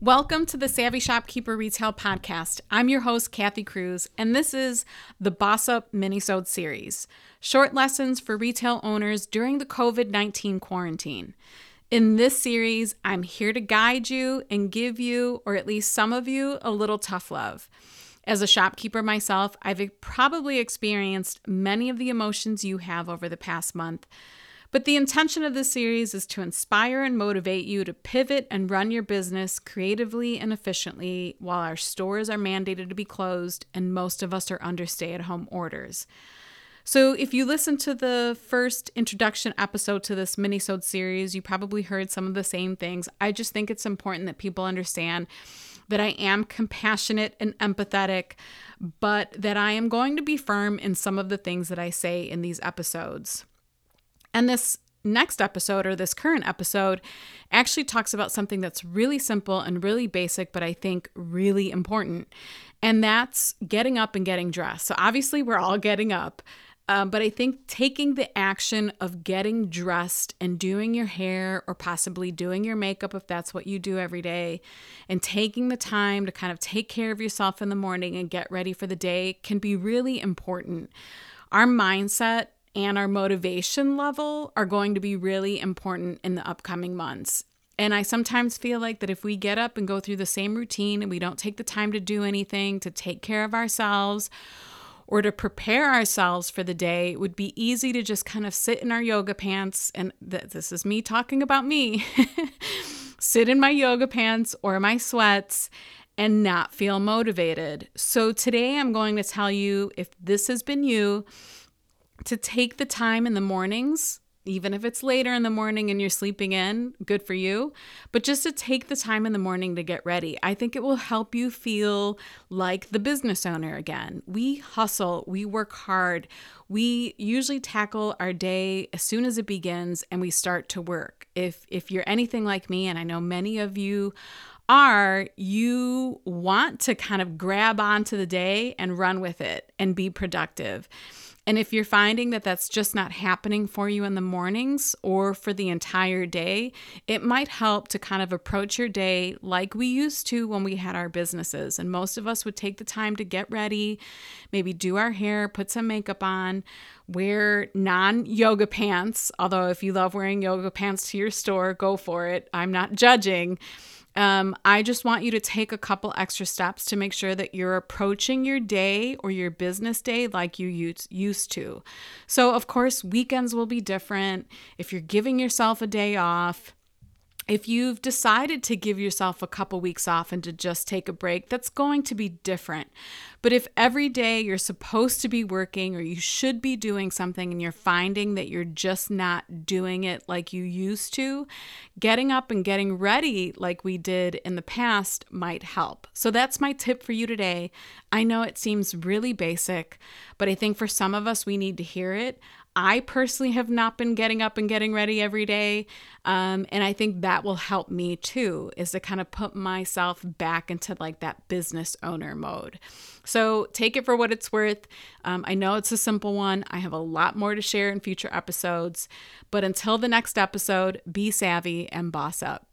Welcome to the Savvy Shopkeeper Retail Podcast. I'm your host, Kathy Cruz, and this is the Boss Up Minisode series short lessons for retail owners during the COVID 19 quarantine. In this series, I'm here to guide you and give you, or at least some of you, a little tough love. As a shopkeeper myself, I've probably experienced many of the emotions you have over the past month. But the intention of this series is to inspire and motivate you to pivot and run your business creatively and efficiently while our stores are mandated to be closed and most of us are under stay at home orders. So, if you listen to the first introduction episode to this minisode series, you probably heard some of the same things. I just think it's important that people understand that I am compassionate and empathetic, but that I am going to be firm in some of the things that I say in these episodes. And this next episode or this current episode actually talks about something that's really simple and really basic, but I think really important. And that's getting up and getting dressed. So obviously, we're all getting up. Um, but I think taking the action of getting dressed and doing your hair or possibly doing your makeup, if that's what you do every day, and taking the time to kind of take care of yourself in the morning and get ready for the day can be really important. Our mindset and our motivation level are going to be really important in the upcoming months. And I sometimes feel like that if we get up and go through the same routine and we don't take the time to do anything, to take care of ourselves, or to prepare ourselves for the day, it would be easy to just kind of sit in our yoga pants. And th- this is me talking about me sit in my yoga pants or my sweats and not feel motivated. So today I'm going to tell you if this has been you to take the time in the mornings, even if it's later in the morning and you're sleeping in, good for you. But just to take the time in the morning to get ready, I think it will help you feel like the business owner again. We hustle, we work hard, we usually tackle our day as soon as it begins and we start to work. If if you're anything like me, and I know many of you are you want to kind of grab onto the day and run with it and be productive. And if you're finding that that's just not happening for you in the mornings or for the entire day, it might help to kind of approach your day like we used to when we had our businesses. And most of us would take the time to get ready, maybe do our hair, put some makeup on, wear non yoga pants. Although, if you love wearing yoga pants to your store, go for it. I'm not judging. Um, I just want you to take a couple extra steps to make sure that you're approaching your day or your business day like you used to. So, of course, weekends will be different. If you're giving yourself a day off, if you've decided to give yourself a couple weeks off and to just take a break, that's going to be different. But if every day you're supposed to be working or you should be doing something and you're finding that you're just not doing it like you used to, getting up and getting ready like we did in the past might help. So that's my tip for you today. I know it seems really basic, but I think for some of us, we need to hear it. I personally have not been getting up and getting ready every day. Um, and I think that will help me too, is to kind of put myself back into like that business owner mode. So take it for what it's worth. Um, I know it's a simple one. I have a lot more to share in future episodes. But until the next episode, be savvy and boss up.